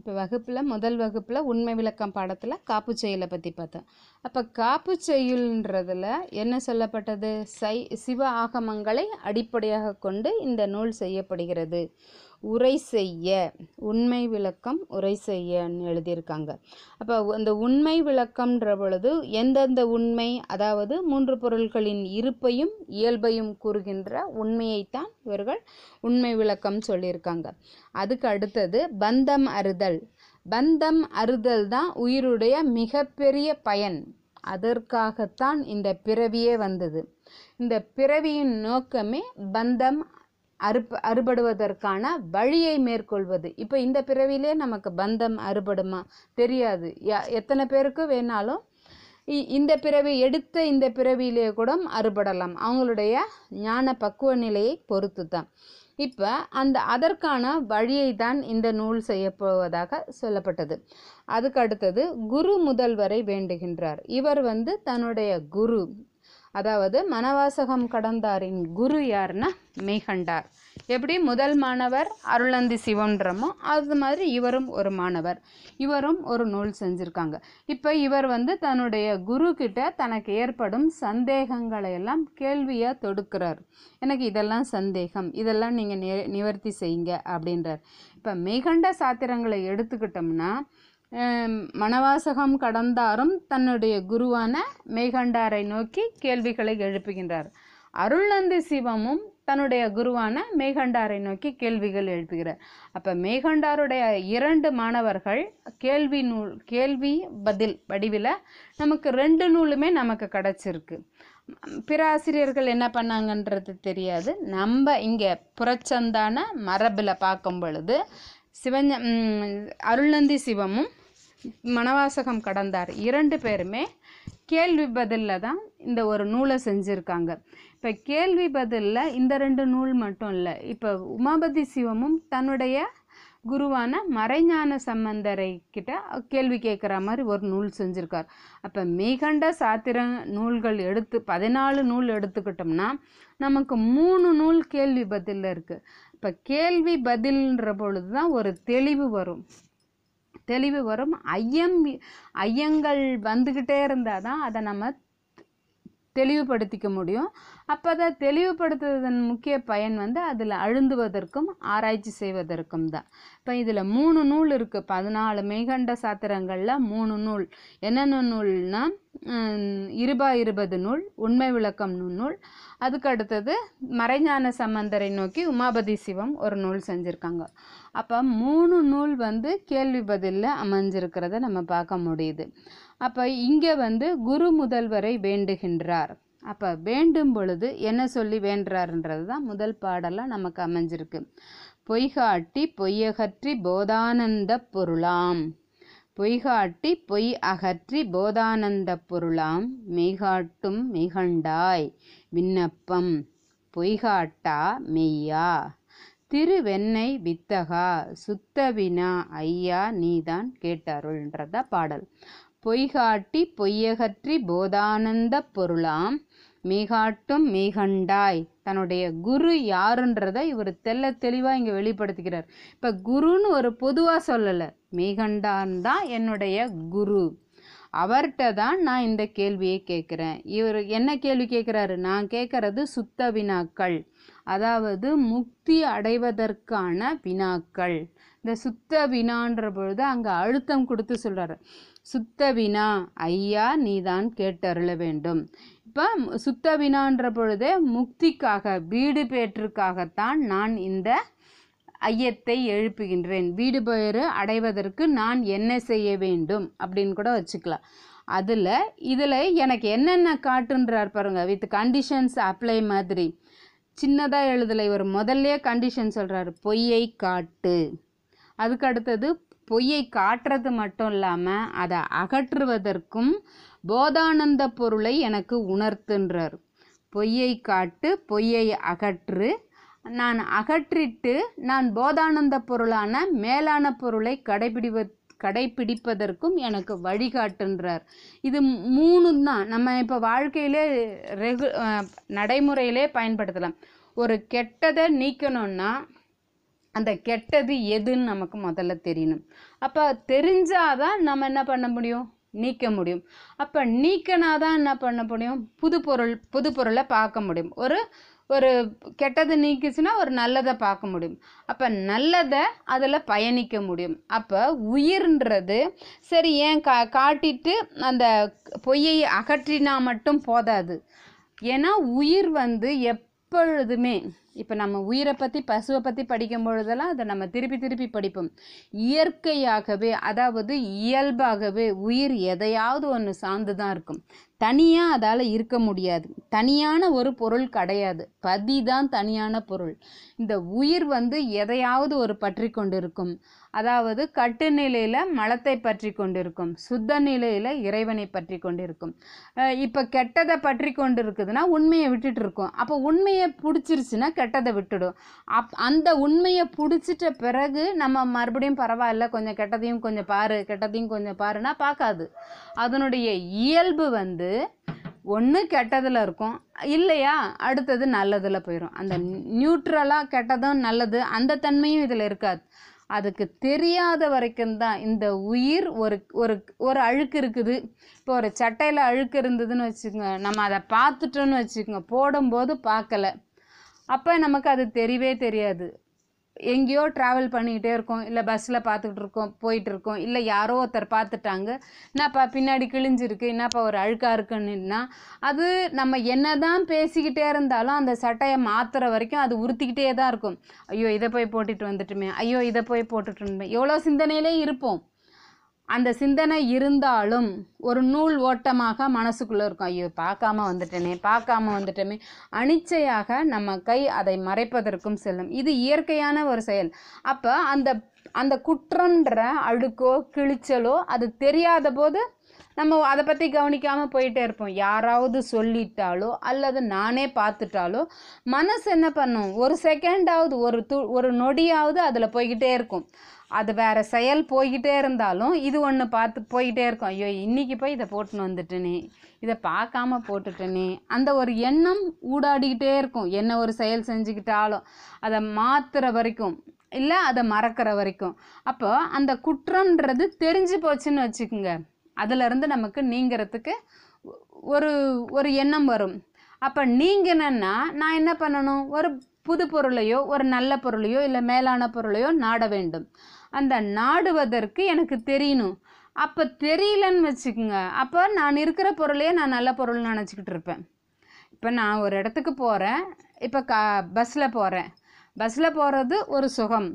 இப்போ வகுப்பில் முதல் வகுப்பில் உண்மை விளக்கம் பாடத்தில் காப்பு செயலை பற்றி பார்த்தோம் அப்போ காப்பு செய்யுள்ன்றதில் என்ன சொல்லப்பட்டது? சை சிவ ஆகமங்களை அடிப்படையாக கொண்டு இந்த நூல் செய்யப்படுகிறது. உரை செய்ய உண்மை விளக்கம் உரை செய்யன்னு எழுதியிருக்காங்க. அப்போ அந்த உண்மை விளக்கம்ன்ற பொழுது எந்தெந்த உண்மை அதாவது மூன்று பொருள்களின் இருப்பையும் இயல்பையும் கூறுகின்ற உண்மையைத்தான் இவர்கள் உண்மை விளக்கம் சொல்லியிருக்காங்க. அதுக்கு அடுத்தது பந்தம் அறுதல். பந்தம் அறுதல் தான் உயிருடைய மிகப்பெரிய பயன். அதற்காகத்தான் இந்த பிறவியே வந்தது. இந்த பிறவியின் நோக்கமே பந்தம் அறுப்பு அறுபடுவதற்கான வழியை மேற்கொள்வது. இப்போ இந்த பிறவிலே நமக்கு பந்தம் அறுபடுமா? தெரியாது. யா- எத்தனை பேருக்கு வேணாலும் இ- இந்த பிறவி எடுத்த இந்த பிறவியிலே கூட அறுபடலாம். அவங்களுடைய ஞான பக்குவ நிலையை பொறுத்து தான் இப்போ அந்த அதற்கான வழியை தான் இந்த நூல் செய்யப்போவதாக சொல்லப்பட்டது. அதுக்கு அடுத்தது குரு முதல்வரை வேண்டுகின்றார். இவர் வந்து தன்னுடைய குரு. அதாவது மனவாசகம் கடந்தாரின் குரு யாருன்னா மெய்கண்டார் எப்படி? முதல் மாணவர் அருளந்தி சிவன்றமோ அது மாதிரி இவரும் ஒரு மாணவர். இவரும் ஒரு நூல் செஞ்சுருக்காங்க. இப்போ இவர் வந்து தன்னுடைய குரு கிட்ட தனக்கு ஏற்படும் சந்தேகங்களை எல்லாம் கேள்வியாக தொடுக்கிறார். எனக்கு இதெல்லாம் சந்தேகம். இதெல்லாம் நீங்கள் நி நிவர்த்தி செய்யுங்க அப்படின்றார். இப்போ மெய்கண்ட சாத்திரங்களை எடுத்துக்கிட்டோம்னா மணவாசகம் கடந்தாரும் தன்னுடைய குருவான மேகண்டாரை நோக்கி கேள்விகளை எழுப்புகின்றார். அருள்நந்தி சிவமும் தன்னுடைய குருவான மேகண்டாரை நோக்கி கேள்விகள் எழுப்புகிறார். அப்போ மேகண்டாருடைய இரண்டு மாணவர்கள் கேள்வி நூல் கேள்வி பதில் வடிவில் நமக்கு ரெண்டு நூலுமே நமக்கு கிடச்சிருக்கு. பிற ஆசிரியர்கள் என்ன பண்ணாங்கன்றது தெரியாது. நம்ம இங்கே புறச்சந்தான மரபில் பார்க்கும் பொழுது சிவஞ அருள்நந்தி சிவமும் மணவாசகம் கடந்தார். இரண்டு பேருமே கேள்வி பதிலில் தான் இந்த ஒரு நூலை செஞ்சுருக்காங்க. இப்போ கேள்வி பதிலில் இந்த ரெண்டு நூல் மட்டும் இல்லை இப்போ உமாபதி சிவமும் தன்னுடைய குருவான மறைஞான சம்பந்தரை கிட்ட கேள்வி கேட்குற மாதிரி ஒரு நூல் செஞ்சுருக்கார். அப்போ மிகண்ட சாத்திர நூல்கள் எடுத்து பதினாலு நூல் எடுத்துக்கிட்டோம்னா நமக்கு மூணு நூல் கேள்வி பதிலில் இருக்குது இப்போ கேள்வி பதில்ன்ற பொழுது தான் ஒரு தெளிவு வரும். தெளிவு வரும். ஐயம் ஐயங்கள் வந்துக்கிட்டே இருந்தால் தான் அதை நம்ம தெளிவுபடுத்திக்க முடியும். அப்போ அதை தெளிவுபடுத்துவதன் முக்கிய பயன் வந்து அதில் அழுந்துவதற்கும் ஆராய்ச்சி செய்வதற்கும் தான். இப்போ இதில் மூணு நூல் இருக்குது பதினாலு மெய்கண்ட சாத்திரங்களில் மூணு நூல். என்னென்ன நூல்னால் இருபா இருபது நூல் உண்மை விளக்கம் நூல் அதுக்கு அடுத்தது மறைஞான சம்பந்தரை நோக்கி உமாபதி சிவம் ஒரு நூல் செஞ்சுருக்காங்க. அப்போ மூணு நூல் வந்து கேள்வி பதிலில் அமைஞ்சிருக்கிறத நம்ம பார்க்க முடியுது. அப்போ இங்கே வந்து குரு முதல்வரை வேண்டுகின்றார். அப்போ வேண்டும் பொழுது என்ன சொல்லி வேண்டுறாருன்றது தான் முதல் பாடலாக நமக்கு அமைஞ்சிருக்கு. பொய்காட்டி பொய்யகற்றி போதானந்த பொருளாம். பொய்காட்டி பொய் அகற்றி போதானந்த பொருளாம் மெய்காட்டும் மெய்கண்டாய் விண்ணப்பம் பொய்காட்டா மெய்யா? திருவெண்ணை வித்தகா? சுத்தவினா ஐயா நீதான் கேட்டருள்ன்றத பாடல். பொய்காட்டி பொய்யகற்றி போதானந்த பொருளாம் மெய்காட்டும் மெய்கண்டாய் தன்னுடைய குரு யாருன்றதை இவர் தெல்ல தெளிவாக இங்கே வெளிப்படுத்திக்கிறார். இப்போ குருன்னு ஒரு பொதுவாக சொல்லலை. மெய்கண்டான் தான் என்னுடைய குரு. அவர்கிட்ட தான் நான் இந்த கேள்வியை கேட்குறேன். இவர் என்ன கேள்வி கேட்குறாரு? நான் கேட்குறது சுத்த வினாக்கள். அதாவது முக்தி அடைவதற்கான வினாக்கள். இந்த சுத்த வினான்ற பொழுது அங்கே அழுத்தம் கொடுத்து சொல்கிறாரு சுத்த வினா ஐயா நீதான் கேட்டருள வேண்டும். இப்போ சுத்த வினான்ற பொழுதே முக்திக்காக வீடு பேற்றுக்காகத்தான் நான் இந்த ஐயத்தை எழுப்புகின்றேன். வீடு பெயர் அடைவதற்கு நான் என்ன செய்ய வேண்டும் அப்படின்னு கூட வச்சுக்கலாம். அதில் இதில் எனக்கு என்னென்ன காட்டுன்றார் பாருங்கள் வித் கண்டிஷன்ஸ் அப்ளை மாதிரி. சின்னதாக எழுதலை இவர் முதல்ல கண்டிஷன் சொல்கிறார் பொய்யை காட்டு. அதுக்கு அடுத்தது பொய்யை காட்டுறது மட்டும் இல்லாமல் அதை அகற்றுவதற்கும் போதானந்த பொருளை எனக்கு உணர்த்துன்றார். பொய்யை காட்டு பொய்யை அகற்று. நான் அகற்றிட்டு நான் போதானந்த பொருளான மேலான பொருளை கடைபிடிவ கடைபிடிப்பதற்கும் எனக்கு வழிகாட்டுன்றார். இது மூணு தான். நம்ம இப்போ வாழ்க்கையிலே ரெகு நடைமுறையிலே பயன்படுத்தலாம். ஒரு கெட்டதை நீக்கணும்னா அந்த கெட்டது எதுன்னு நமக்கு முதல்ல தெரியணும். அப்போ தெரிஞ்சாதான் நம்ம என்ன பண்ண முடியும்? நீக்க முடியும். அப்போ நீக்கினாதான் என்ன பண்ண முடியும்? புது பொருள் புது பொருளை பார்க்க முடியும். ஒரு ஒரு கெட்டது நீக்குச்சுன்னா ஒரு நல்லதை பார்க்க முடியும். அப்போ நல்லதை அதில் பயணிக்க முடியும். அப்போ உயிர்ன்றது சரி ஏன் கா காட்டிட்டு அந்த பொய்யை அகற்றினா மட்டும் போதாது. ஏன்னா உயிர் வந்து எப்பொழுதுமே இப்போ நம்ம உயிரை பற்றி பசுவை பற்றி படிக்கும் பொழுதெல்லாம் அதை நம்ம திருப்பி திருப்பி படிப்போம். இயற்கையாகவே அதாவது இயல்பாகவே உயிர் எதையாவது ஒன்று சார்ந்து தான் இருக்கும். தனியாக அதால் இருக்க முடியாது. தனியான ஒரு பொருள் கிடையாது. பதி தான் தனியான பொருள். இந்த உயிர் வந்து எதையாவது ஒரு பற்றி கொண்டிருக்கும். அதாவது கட்டு நிலையில் மலத்தை பற்றி கொண்டிருக்கும். சுத்த நிலையில் இறைவனை பற்றி கொண்டிருக்கும். இப்போ கெட்டதை பற்றி கொண்டு இருக்குதுன்னா உண்மையை விட்டுட்டு இருக்கும். அப்போ உண்மையை பிடிச்சிருச்சுன்னா கெட்டதை விட்டுடும். அப் அந்த உண்மையை பிடிச்சிட்ட பிறகு நம்ம மறுபடியும் பரவாயில்ல கொஞ்சம் கெட்டதையும் கொஞ்சம் பாரு கெட்டதையும் கொஞ்சம் பாருன்னா பார்க்காது. அதனுடைய இயல்பு வந்து ஒன்று கெட்டதில் இருக்கும். இல்லையா? அடுத்தது நல்லதில் போயிடும் அந்த நியூட்ரலாக கெட்டதும் நல்லது. அந்த தன்மையும் இதில் இருக்காது. அதுக்கு தெரியாத வரைக்கும் தான் இந்த உயிர் ஒரு ஒரு ஒரு அழுக்கு இருக்குது. இப்போ ஒரு சட்டையில் அழுக்கு இருந்ததுன்னு வச்சுக்கோங்க. நம்ம அதை பார்த்துட்டோன்னு வச்சுக்கோங்க. போடும்போது பார்க்கல. அப்போ நமக்கு அது தெரியவே தெரியாது. எங்கேயோ ட்ராவல் பண்ணிக்கிட்டே இருக்கோம். இல்லை பஸ்ஸில் பார்த்துக்கிட்டு இருக்கோம். போயிட்டு இருக்கோம். இல்லை யாரோ ஒருத்தர் பார்த்துட்டாங்க. என்னப்பா பின்னாடி கிழிஞ்சிருக்கு? என்னப்பா ஒரு அழுக்காக இருக்குன்னா அது நம்ம என்ன தான் பேசிக்கிட்டே இருந்தாலும் அந்த சட்டையை மாற்றுற வரைக்கும் அது உறுத்திக்கிட்டே தான் இருக்கும். ஐயோ இதை போய் போட்டுட்டு வந்துட்டுமே. ஐயோ இதை போய் போட்டுட்டு வந்துமே எவ்வளோ சிந்தனையிலே இருப்போம். அந்த சிந்தனை இருந்தாலும் ஒரு நூல் ஓட்டமாக மனசுக்குள்ளே இருக்கும். ஐயோ பார்க்காம வந்துட்டேனே பார்க்காம வந்துட்டோமே அனிச்சையாக நம்ம கை அதை மறைப்பதற்கும் செல்லும். இது இயற்கையான ஒரு செயல். அப்போ அந்த அந்த குற்றன்ற அழுக்கோ கிழிச்சலோ அது தெரியாத போது நம்ம அதை பற்றி கவனிக்காமல் போயிட்டே இருப்போம். யாராவது சொல்லிட்டாலோ அல்லது நானே பார்த்துட்டாலோ மனசு என்ன பண்ணும்? ஒரு செகண்டாவது ஒரு து ஒரு நொடியாவது அதில் போய்கிட்டே இருக்கும். அது வேற செயல் போய்கிட்டே இருந்தாலும் இது ஒன்று பார்த்து போய்கிட்டே இருக்கும். ஐயோ இன்றைக்கி போய் இதை போட்டுன்னு வந்துட்டேனே இதை பார்க்காம போட்டுட்டேனே அந்த ஒரு எண்ணம் ஊடாடிக்கிட்டே இருக்கும். என்ன ஒரு செயல் செஞ்சுக்கிட்டாலும் அதை மாற்றுற வரைக்கும். இல்லை அதை மறக்கிற வரைக்கும். அப்போ அந்த குற்றம்ன்றது தெரிஞ்சு போச்சுன்னு வச்சுக்கோங்க. அதிலிருந்து நமக்கு நீங்கிறதுக்கு ஒரு ஒரு எண்ணம் வரும். அப்போ நீங்கினன்னா நான் என்ன பண்ணணும்? ஒரு புது பொருளையோ ஒரு நல்ல பொருளையோ இல்லை மேலான பொருளையோ நாட வேண்டும். அந்த நாடுவதற்கு எனக்கு தெரியணும். அப்போ தெரியலன்னு வச்சுக்கோங்க. அப்போ நான் இருக்கிற பொருளையே நான் நல்ல பொருள் நினச்சிக்கிட்டு இருப்பேன். இப்போ நான் ஒரு இடத்துக்கு போகிறேன் இப்போ கா பஸ்ஸில் போகிறேன் பஸ்ஸில் போகிறது ஒரு சுகம்.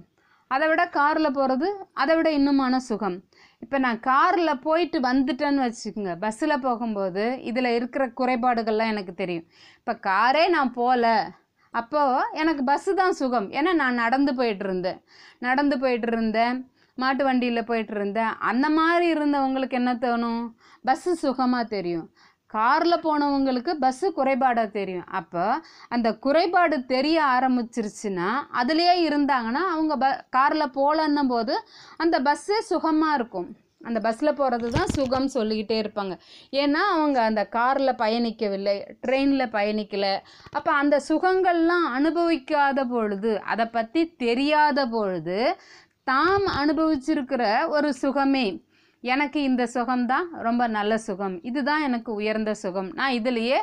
அதை விட காரில் போகிறது அதை விட இன்னுமான சுகம். இப்போ நான் காரில் போயிட்டு வந்துட்டேன்னு வச்சுக்கோங்க. பஸ்ஸில் போகும்போது இதில் இருக்கிற குறைபாடுகள்லாம் எனக்கு தெரியும். இப்போ காரே நான் போகல அப்போது எனக்கு பஸ்ஸு தான் சுகம். ஏன்னா நான் நடந்து போயிட்டு இருந்தேன் நடந்து போயிட்டு இருந்தேன் மாட்டு வண்டியில் போயிட்டு இருந்தேன் அந்த மாதிரி இருந்தவங்களுக்கு என்ன தோணும்? பஸ்ஸு சுகமாக தெரியும். காரில் போனவங்களுக்கு பஸ்ஸு குறைபாடாக தெரியும். அப்போ அந்த குறைபாடு தெரிய ஆரம்பிச்சிருச்சுன்னா அதுலேயே இருந்தாங்கன்னா அவங்க ப காரில் போகலன்னும் போது அந்த பஸ்ஸே சுகமாக இருக்கும். அந்த பஸ்ஸில் போகிறது தான் சுகம் சொல்லிக்கிட்டே இருப்பாங்க. ஏன்னா அவங்க அந்த காரில் பயணிக்கவில்லை ட்ரெயினில் பயணிக்கலை. அப்போ அந்த சுகங்கள்லாம் அனுபவிக்காத பொழுது அதை பற்றி தெரியாத பொழுது தாம் அனுபவிச்சிருக்கிற ஒரு சுகமே எனக்கு இந்த சுகம்தான் ரொம்ப நல்ல சுகம். இதுதான் எனக்கு உயர்ந்த சுகம். நான் இதுலேயே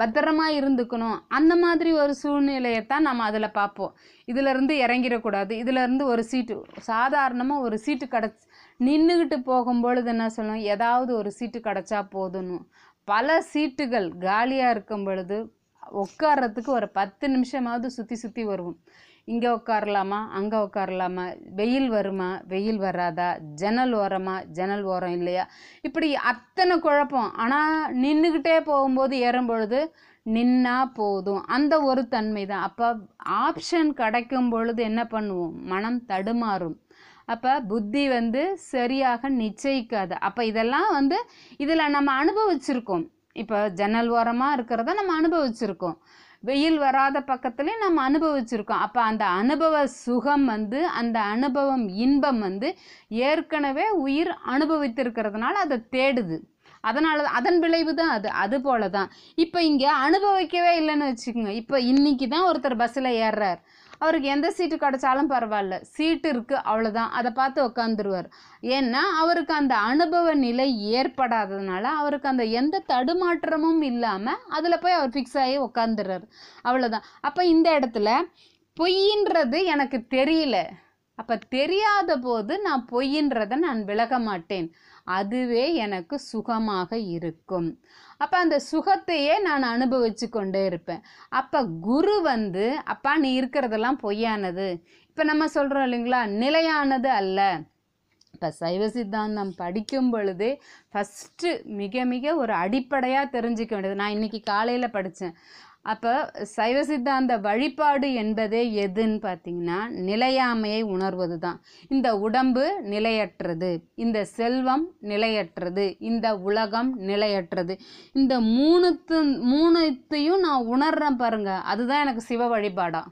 பத்திரமா இருந்துக்கணும். அந்த மாதிரி ஒரு சூழ்நிலையை தான் நம்ம அதில் பார்ப்போம். இதிலேருந்து இறங்கிடக்கூடாது. இதிலேருந்து ஒரு சீட்டு சாதாரணமாக ஒரு சீட்டு கிடச்சி நின்றுக்கிட்டு போகும்பொழுது என்ன சொல்லணும் ஏதாவது ஒரு சீட்டு கிடச்சா போதும்னு. பல சீட்டுகள் காலியாக இருக்கும் பொழுது உட்கார்றதுக்கு ஒரு பத்து நிமிஷமாவது சுற்றி சுற்றி வருவோம். இங்கே உட்காரலாமா? அங்கே உட்காரலாமா? வெயில் வருமா? வெயில் வராதா? ஜன்னல் ஓரமா? ஜன்னல் ஓரம் இல்லையா? இப்படி அத்தனை குழப்பம். ஆனால் நின்றுக்கிட்டே போகும்போது ஏறும் பொழுது நின்னா போதும். அந்த ஒரு தன்மை தான் அப்போ ஆப்ஷன் கிடைக்கும் பொழுது என்ன பண்ணுவோம்? மனம் தடுமாறும். அப்போ புத்தி வந்து சரியாக நிச்சயிக்காது. அப்போ இதெல்லாம் வந்து இதில் நம்ம அனுபவிச்சிருக்கோம். இப்போ ஜன்னல் ஓரமாக இருக்கிறத நம்ம அனுபவிச்சிருக்கோம். வெயில் வராத பக்கத்துலேயும் நம்ம அனுபவிச்சிருக்கோம். அப்போ அந்த அனுபவ சுகம் வந்து அந்த அனுபவம் இன்பம் வந்து ஏற்கனவே உயிர் அனுபவித்திருக்கிறதுனால அதை தேடுது. அதனால அதன் விளைவு தான் அது. அது போல தான் இப்போ இங்கே அனுபவிக்கவே இல்லைன்னு வச்சுக்கோங்க. இப்போ இன்னைக்கு தான் ஒருத்தர் பஸ்ஸில் ஏறுறார். அவருக்கு எந்த சீட்டு கிடைச்சாலும் பரவாயில்ல. சீட்டு இருக்குது அவ்வளோதான் அதை பார்த்து உக்காந்துருவார். ஏன்னா அவருக்கு அந்த அனுபவ நிலை ஏற்படாததுனால அவருக்கு அந்த எந்த தடுமாற்றமும் இல்லாமல் அதில் போய் அவர் ஃபிக்ஸ் ஆகி உக்காந்துடுறாரு அவ்வளோதான் அப்போ இந்த இடத்துல பொய்ன்றது எனக்கு தெரியல. அப்போ தெரியாத போது நான் பொய்ன்றதை நான் விலக மாட்டேன். அதுவே எனக்கு சுகமாக இருக்கும். அப்போ அந்த சுகத்தையே நான் அனுபவிச்சு கொண்டே இருப்பேன். அப்போ குரு வந்து அப்பா நீ இருக்கிறதெல்லாம் பொய்யானது. இப்போ நம்ம சொல்கிறோம் இல்லைங்களா நிலையானது அல்ல. இப்போ சைவ சித்தாந்தம் படிக்கும் பொழுதே ஃபஸ்ட்டு மிக மிக ஒரு அடிப்படையாக தெரிஞ்சுக்க வேண்டியது. நான் இன்னைக்கு காலையில் படித்தேன் அப்போ சைவ சித்தாந்த வழிபாடு என்பதே எதுன்னு பார்த்தீங்கன்னா நிலையாமையை உணர்வது தான் இந்த உடம்பு நிலையற்றது இந்த செல்வம் நிலையற்றது இந்த உலகம் நிலையற்றது. இந்த மூணுத்து மூணுத்தையும் நான் உணர்றேன் பாருங்க. அதுதான் எனக்கு சிவ வழிபாடா.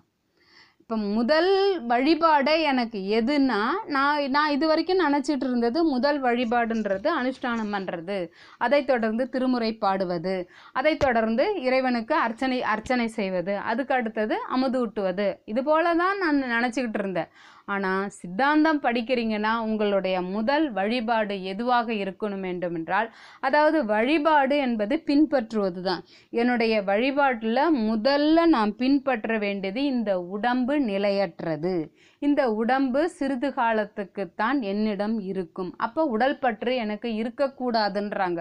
இப்போ முதல் வழிபாடே எனக்கு எதுன்னா நான் நான் இது வரைக்கும் நினச்சிட்டு இருந்தது முதல் வழிபாடுன்றது அனுஷ்டானம் பண்ணுறது அதைத் தொடர்ந்து திருமுறை பாடுவது. அதைத் தொடர்ந்து இறைவனுக்கு அர்ச்சனை அர்ச்சனை செய்வது. அதுக்கு அடுத்தது அமுது ஊட்டுவது இது போல தான் நான் நினச்சிக்கிட்டு இருந்தேன். ஆனால் சித்தாந்தம் படிக்கிறீங்கன்னா உங்களுடைய முதல் வழிபாடு எதுவாக இருக்கணும் வேண்டும் என்றால் அதாவது வழிபாடு என்பது பின்பற்றுவது தான் என்னுடைய வழிபாட்டில் முதல்ல நான் பின்பற்ற வேண்டியது இந்த உடம்பு நிலையற்றது. இந்த உடம்பு சிறிது காலத்துக்குத்தான் என்னிடம் இருக்கும். அப்போ உடல் பற்று எனக்கு இருக்கக்கூடாதுன்றாங்க.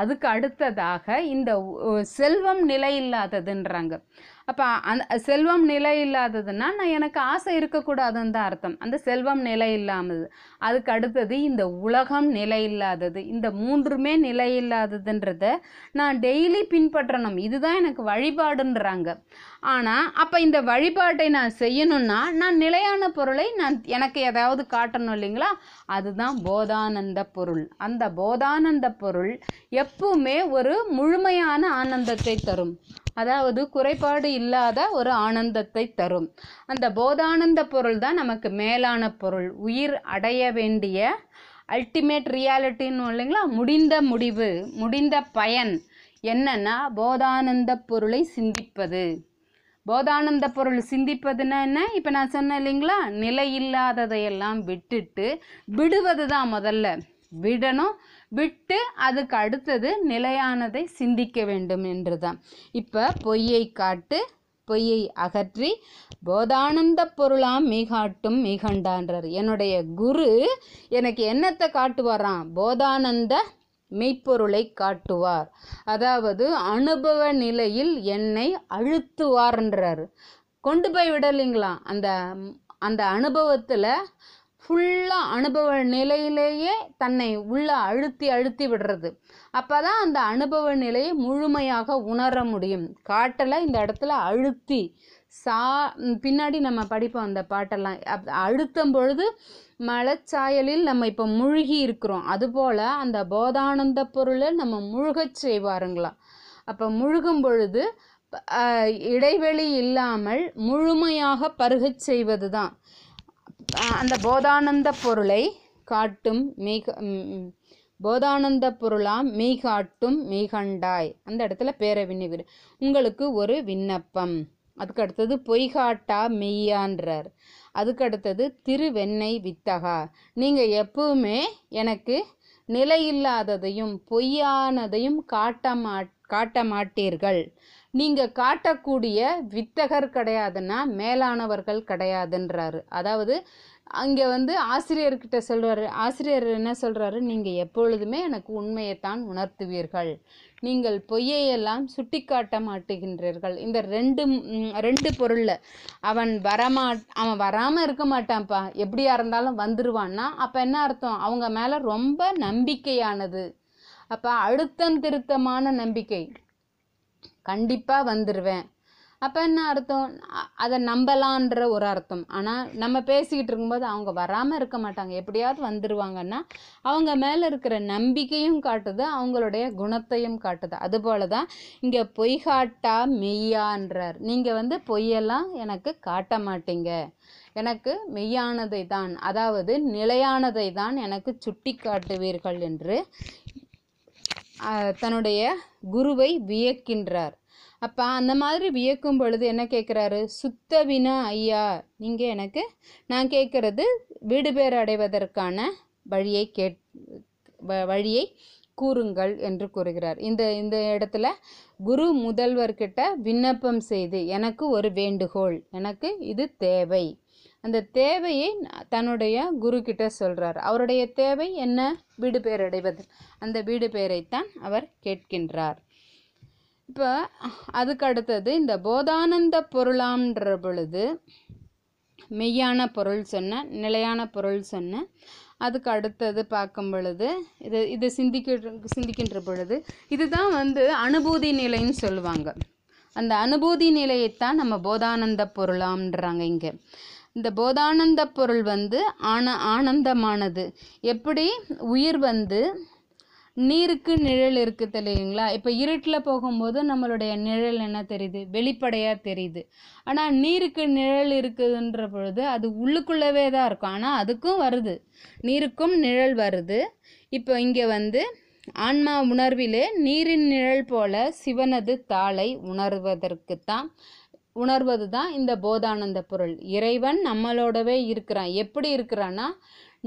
அதுக்கு அடுத்ததாக இந்த செல்வம் நிலை இல்லாததுன்றாங்க அப்போ அந்த செல்வம் நிலை இல்லாததுன்னா நான் எனக்கு ஆசை இருக்கக்கூடாதுன்னு தான் அர்த்தம். அந்த செல்வம் நிலை இல்லாமல் அதுக்கு அடுத்தது இந்த உலகம் நிலை இல்லாதது இந்த மூன்றுமே நிலை இல்லாததுன்றத நான் டெய்லி பின்பற்றணும். இதுதான் எனக்கு வழிபாடுன்றாங்க. ஆனால் அப்போ இந்த வழிபாட்டை நான் செய்யணும்னா நான் நிலையான பொருளை நான் எனக்கு ஏதாவது காட்டணும் இல்லைங்களா? அதுதான் போதானந்த பொருள். அந்த போதானந்த பொருள் எப்பவுமே ஒரு முழுமையான ஆனந்தத்தை தரும். அதாவது குறைபாடு இல்லாத ஒரு ஆனந்தத்தை தரும். அந்த போதானந்த பொருள் தான் நமக்கு மேலான பொருள். உயிர் அடைய வேண்டிய அல்டிமேட் ரியாலிட்டின்னு இல்லைங்களா? முடிந்த முடிவு முடிந்த பயன் என்னன்னா போதானந்த பொருளை சிந்திப்பது. போதானந்த பொருள் சிந்திப்பதுன்னா என்ன? இப்போ நான் சொன்னேன் இல்லைங்களா? நிலை இல்லாததையெல்லாம் விட்டுட்டு விடுவது தான் முதல்ல. விடணும் விட்டு அதுக்கு அடுத்தது நிலையானதை சிந்திக்க வேண்டும் என்று தான் இப்போ பொய்யை காட்டு பொய்யை அகற்றி போதானந்த பொருளாம் மீகாட்டும் மீகண்டான்றார் என்னுடைய குரு எனக்கு என்னத்தை காட்டுவாராம்? போதானந்த மெய்ப்பொருளை காட்டுவார். அதாவது அனுபவ நிலையில் என்னை அழுத்துவார்ன்றார். கொண்டு போய் விடலைங்களா? அந்த அந்த அனுபவத்தில் ஃபுல்லாக அனுபவ நிலையிலேயே தன்னை உள்ள அழுத்தி அழுத்தி விடுறது. அப்போ தான் அந்த அனுபவ நிலையை முழுமையாக உணர முடியும். காட்டலை இந்த இடத்துல அழுத்தி சா பின்னாடி நம்ம படிப்போம் அந்த பாட்டெல்லாம். அப் அழுத்தும் பொழுது மலச்சாயலில் நம்ம இப்போ முழுகி இருக்கிறோம். அதுபோல் அந்த போதானந்த பொருளை நம்ம முழுகச் செய்வாருங்களா அப்போ முழுகும் பொழுது இடைவெளி இல்லாமல் முழுமையாக பருகச் செய்வது தான் அந்த போதானந்த பொருளை காட்டும் மெய் போதானந்த பொருளாம் மெய் காட்டும் மெய்கண்டாய் அந்த இடத்துல பேரவினை விரு உங்களுக்கு ஒரு விண்ணப்பம். அதுக்கு அடுத்தது பொய்காட்டா மெய்யான்றார். அதுக்கு அடுத்தது திருவெண்ணெய் வித்தகா. நீங்கள் எப்பவுமே எனக்கு நிலையில்லாததையும் பொய்யானதையும் காட்ட மாட் காட்ட மாட்டீர்கள் நீங்கள் காட்டக்கூடிய வித்தகர் கிடையாதுன்னா மேலானவர்கள் கிடையாதுன்றாரு. அதாவது அங்கே வந்து ஆசிரியர்கிட்ட சொல்கிறாரு ஆசிரியர் என்ன சொல்கிறாரு நீங்கள் எப்பொழுதுமே எனக்கு உண்மையைத்தான் உணர்த்துவீர்கள். நீங்கள் பொய்யையெல்லாம் சுட்டி காட்ட மாட்டுகின்றீர்கள். இந்த ரெண்டு ரெண்டு பொருளில் அவன் வரமா அவன் வராமல் இருக்க மாட்டான்ப்பா. எப்படியா இருந்தாலும் வந்துடுவான்னா அப்போ என்ன அர்த்தம்? அவங்க மேலே ரொம்ப நம்பிக்கையானது. அப்போ அழுத்தம் திருத்தமான நம்பிக்கை. கண்டிப்பாக வந்துடுவேன் அப்போ என்ன அர்த்தம்? அதை நம்பலான்ற ஒரு அர்த்தம். ஆனால் நம்ம பேசிக்கிட்டு இருக்கும்போது அவங்க வராமல் இருக்க மாட்டாங்க. எப்படியாவது வந்துடுவாங்கன்னா அவங்க மேலே இருக்கிற நம்பிக்கையும் காட்டுது அவங்களுடைய குணத்தையும் காட்டுது. அதுபோல தான் இங்கே பொய் காட்டா மெய்யான்றார். நீங்கள் வந்து பொய்யெல்லாம் எனக்கு காட்ட மாட்டீங்க. எனக்கு மெய்யானதை தான் அதாவது நிலையானதை தான் எனக்கு சுட்டி காட்டுவீர்கள் என்று தன்னுடைய குருவை வியக்கின்றார். அப்போ அந்த மாதிரி வியக்கும் பொழுது என்ன கேட்குறாரு சுத்த வினா ஐயா நீங்கள் எனக்கு நான் கேட்குறது வீடு பேர் அடைவதற்கான வழியை கேட் வ- வழியை கூறுங்கள் என்று கூறுகிறார். இந்த இந்த இடத்துல குரு முதல்வர்கிட்ட விண்ணப்பம் செய்து எனக்கு ஒரு வேண்டுகோள் எனக்கு இது தேவை அந்த தேவையை தன்னுடைய குரு கிட்ட சொல்கிறார் அவருடைய தேவை என்ன? வீடு பேர் அடைவது அந்த வீடு பெயரைத்தான் அவர் கேட்கின்றார். இப்போ அதுக்கு அடுத்தது இந்த போதானந்த பொருளாம்ன்ற பொழுது மெய்யான பொருள் சொன்ன நிலையான பொருள் சொன்ன அதுக்கு அடுத்தது பார்க்கும் பொழுது இது இது சிந்திக்க சிந்திக்கின்ற பொழுது இதுதான் வந்து அனுபூதி நிலைன்னு சொல்லுவாங்க. அந்த அனுபூதி நிலையைத்தான் நம்ம போதானந்த பொருளாம்ன்றாங்க இங்கே. இந்த போதானந்த பொருள் வந்து ஆன ஆனந்தமானது. எப்படி? உயிர் வந்து நீருக்கு நிழல் இருக்குது இல்லைங்களா இப்போ இருட்டில் போகும்போது நம்மளுடைய நிழல் என்ன தெரியுது? வெளிப்படையாக தெரியுது. ஆனால் நீருக்கு நிழல் இருக்குதுன்ற பொழுது அது உள்ளுக்குள்ளவே தான் இருக்கும். ஆனால் அதுக்கும் வருது. நீருக்கும் நிழல் வருது. இப்போ இங்கே வந்து ஆன்மா உணர்விலே நீரின் நிழல் போல சிவனது தாளை உணர்வதற்குத்தான் உணர்வது தான் இந்த போதானந்த பொருள். இறைவன் நம்மளோடவே இருக்கிறான். எப்படி இருக்கிறான்னா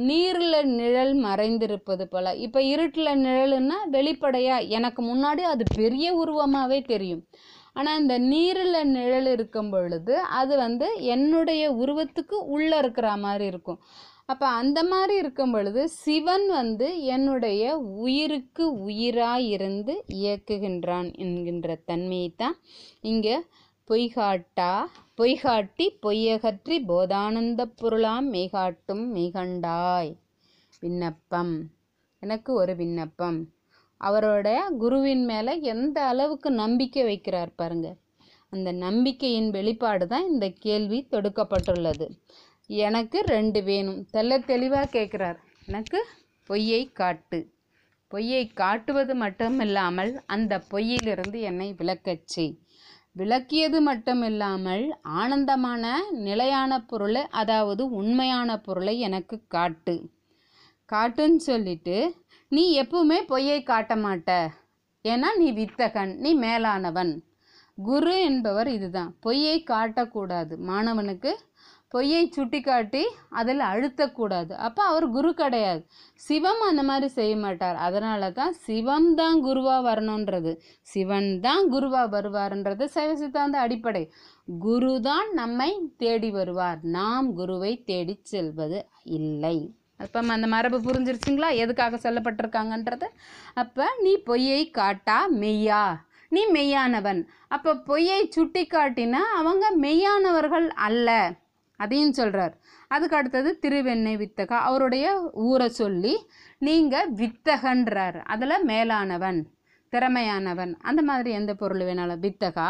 நீரில் நிழல் மறைந்திருப்பது போல. இப்போ இருட்டில் நிழலுன்னா வெளிப்படையாக எனக்கு முன்னாடி அது பெரிய உருவமாகவே தெரியும். ஆனால் இந்த நீரில் நிழல் இருக்கும் பொழுது அது வந்து என்னுடைய உருவத்துக்கு உள்ளே இருக்கிற மாதிரி இருக்கும். அப்போ அந்த மாதிரி இருக்கும் பொழுது சிவன் வந்து என்னுடைய உயிருக்கு உயிராக இருந்து இயக்குகின்றான் என்கின்ற தன்மையை தான் இங்கே பொய்காட்டா? பொய்காட்டி பொய்யகற்றி போதானந்தப் பொருளாம் மெய்காட்டும் மெய்கண்டாய். விண்ணப்பம். எனக்கு ஒரு விண்ணப்பம். அவரோட குருவின் மேலே எந்த அளவுக்கு நம்பிக்கை வைக்கிறார் பாருங்க. அந்த நம்பிக்கையின் வெளிப்பாடு தான் இந்த கேள்வி தொடுக்கப்பட்டுள்ளது. எனக்கு ரெண்டு வேணும். தெல்ல தெளிவாக கேட்குறார் எனக்கு பொய்யை காட்டு. பொய்யை காட்டுவது மட்டுமில்லாமல் அந்த பொய்யிலிருந்து என்னை விளக்கச் செய். விளக்கியது மட்டுமில்லாமல் ஆனந்தமான நிலையான பொருளை அதாவது உண்மையான பொருளை எனக்கு காட்டு. காட்டுன்னு சொல்லிட்டு நீ எப்பவுமே பொய்யை காட்ட மாட்ட. ஏன்னா நீ வித்தகன் நீ மேலானவன். குரு என்பவர் இதுதான். பொய்யை காட்டக்கூடாது. மாணவனுக்கு பொய்யை சுட்டிக்காட்டி அதில் அழுத்தக்கூடாது. அப்போ அவர் குரு கிடையாது. சிவம் அந்த மாதிரி செய்ய மாட்டார். அதனால தான் சிவம் தான் குருவாக வரணுன்றது. சிவன் தான் குருவாக வருவார்ன்றது சைவ சித்தாந்த அடிப்படை. குரு தான் நம்மை தேடி வருவார். நாம் குருவை தேடி செல்வது இல்லை. அப்போ அந்த மரபு புரிஞ்சிருச்சுங்களா? எதுக்காக சொல்லப்பட்டிருக்காங்கன்றது? அப்போ நீ பொய்யை காட்டா மெய்யா? நீ மெய்யானவன். அப்போ பொய்யை சுட்டி காட்டினா அவங்க மெய்யானவர்கள் அல்ல. அதையும் சொல்கிறார் அதுக்கு அடுத்தது திருவெண்ணை வித்தகா. அவருடைய ஊரை சொல்லி நீங்கள் வித்தகன்றார். அதில் மேலானவன் திறமையானவன். அந்த மாதிரி எந்த பொருள் வேணாலும். வித்தகா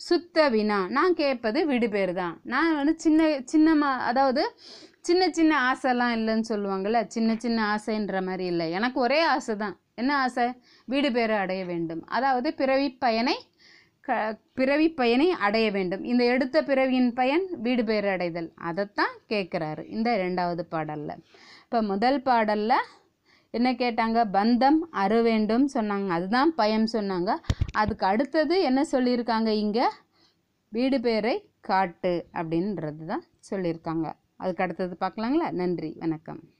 சுத்த வினா. நான் கேட்பது விடுபேர் தான். நான் வந்து சின்ன சின்னமா அதாவது சின்ன சின்ன ஆசைலாம் இல்லைன்னு சொல்லுவாங்கள்ல சின்ன சின்ன ஆசைன்ற மாதிரி இல்லை. எனக்கு ஒரே ஆசை தான் என்ன ஆசை? வீடு பேரை அடைய வேண்டும். அதாவது பிறவி பயனை க பிறவி பயனை அடைய வேண்டும். இந்த எடுத்த பிறவியின் பயன் வீடு பெயர் அடைதல். அதைத்தான் கேட்குறாரு. இந்த ரெண்டாவது பாடலில். இப்போ முதல் பாடலில் என்ன கேட்டாங்க? பந்தம் அற வேண்டும் சொன்னாங்க. அதுதான் பயம் சொன்னாங்க. அதுக்கு அடுத்தது என்ன சொல்லியிருக்காங்க இங்கே? வீடு பேரை காட்டு அப்படின்றது தான் சொல்லியிருக்காங்க. அதுக்கு அடுத்தது பார்க்கலாங்களா? நன்றி. வணக்கம்.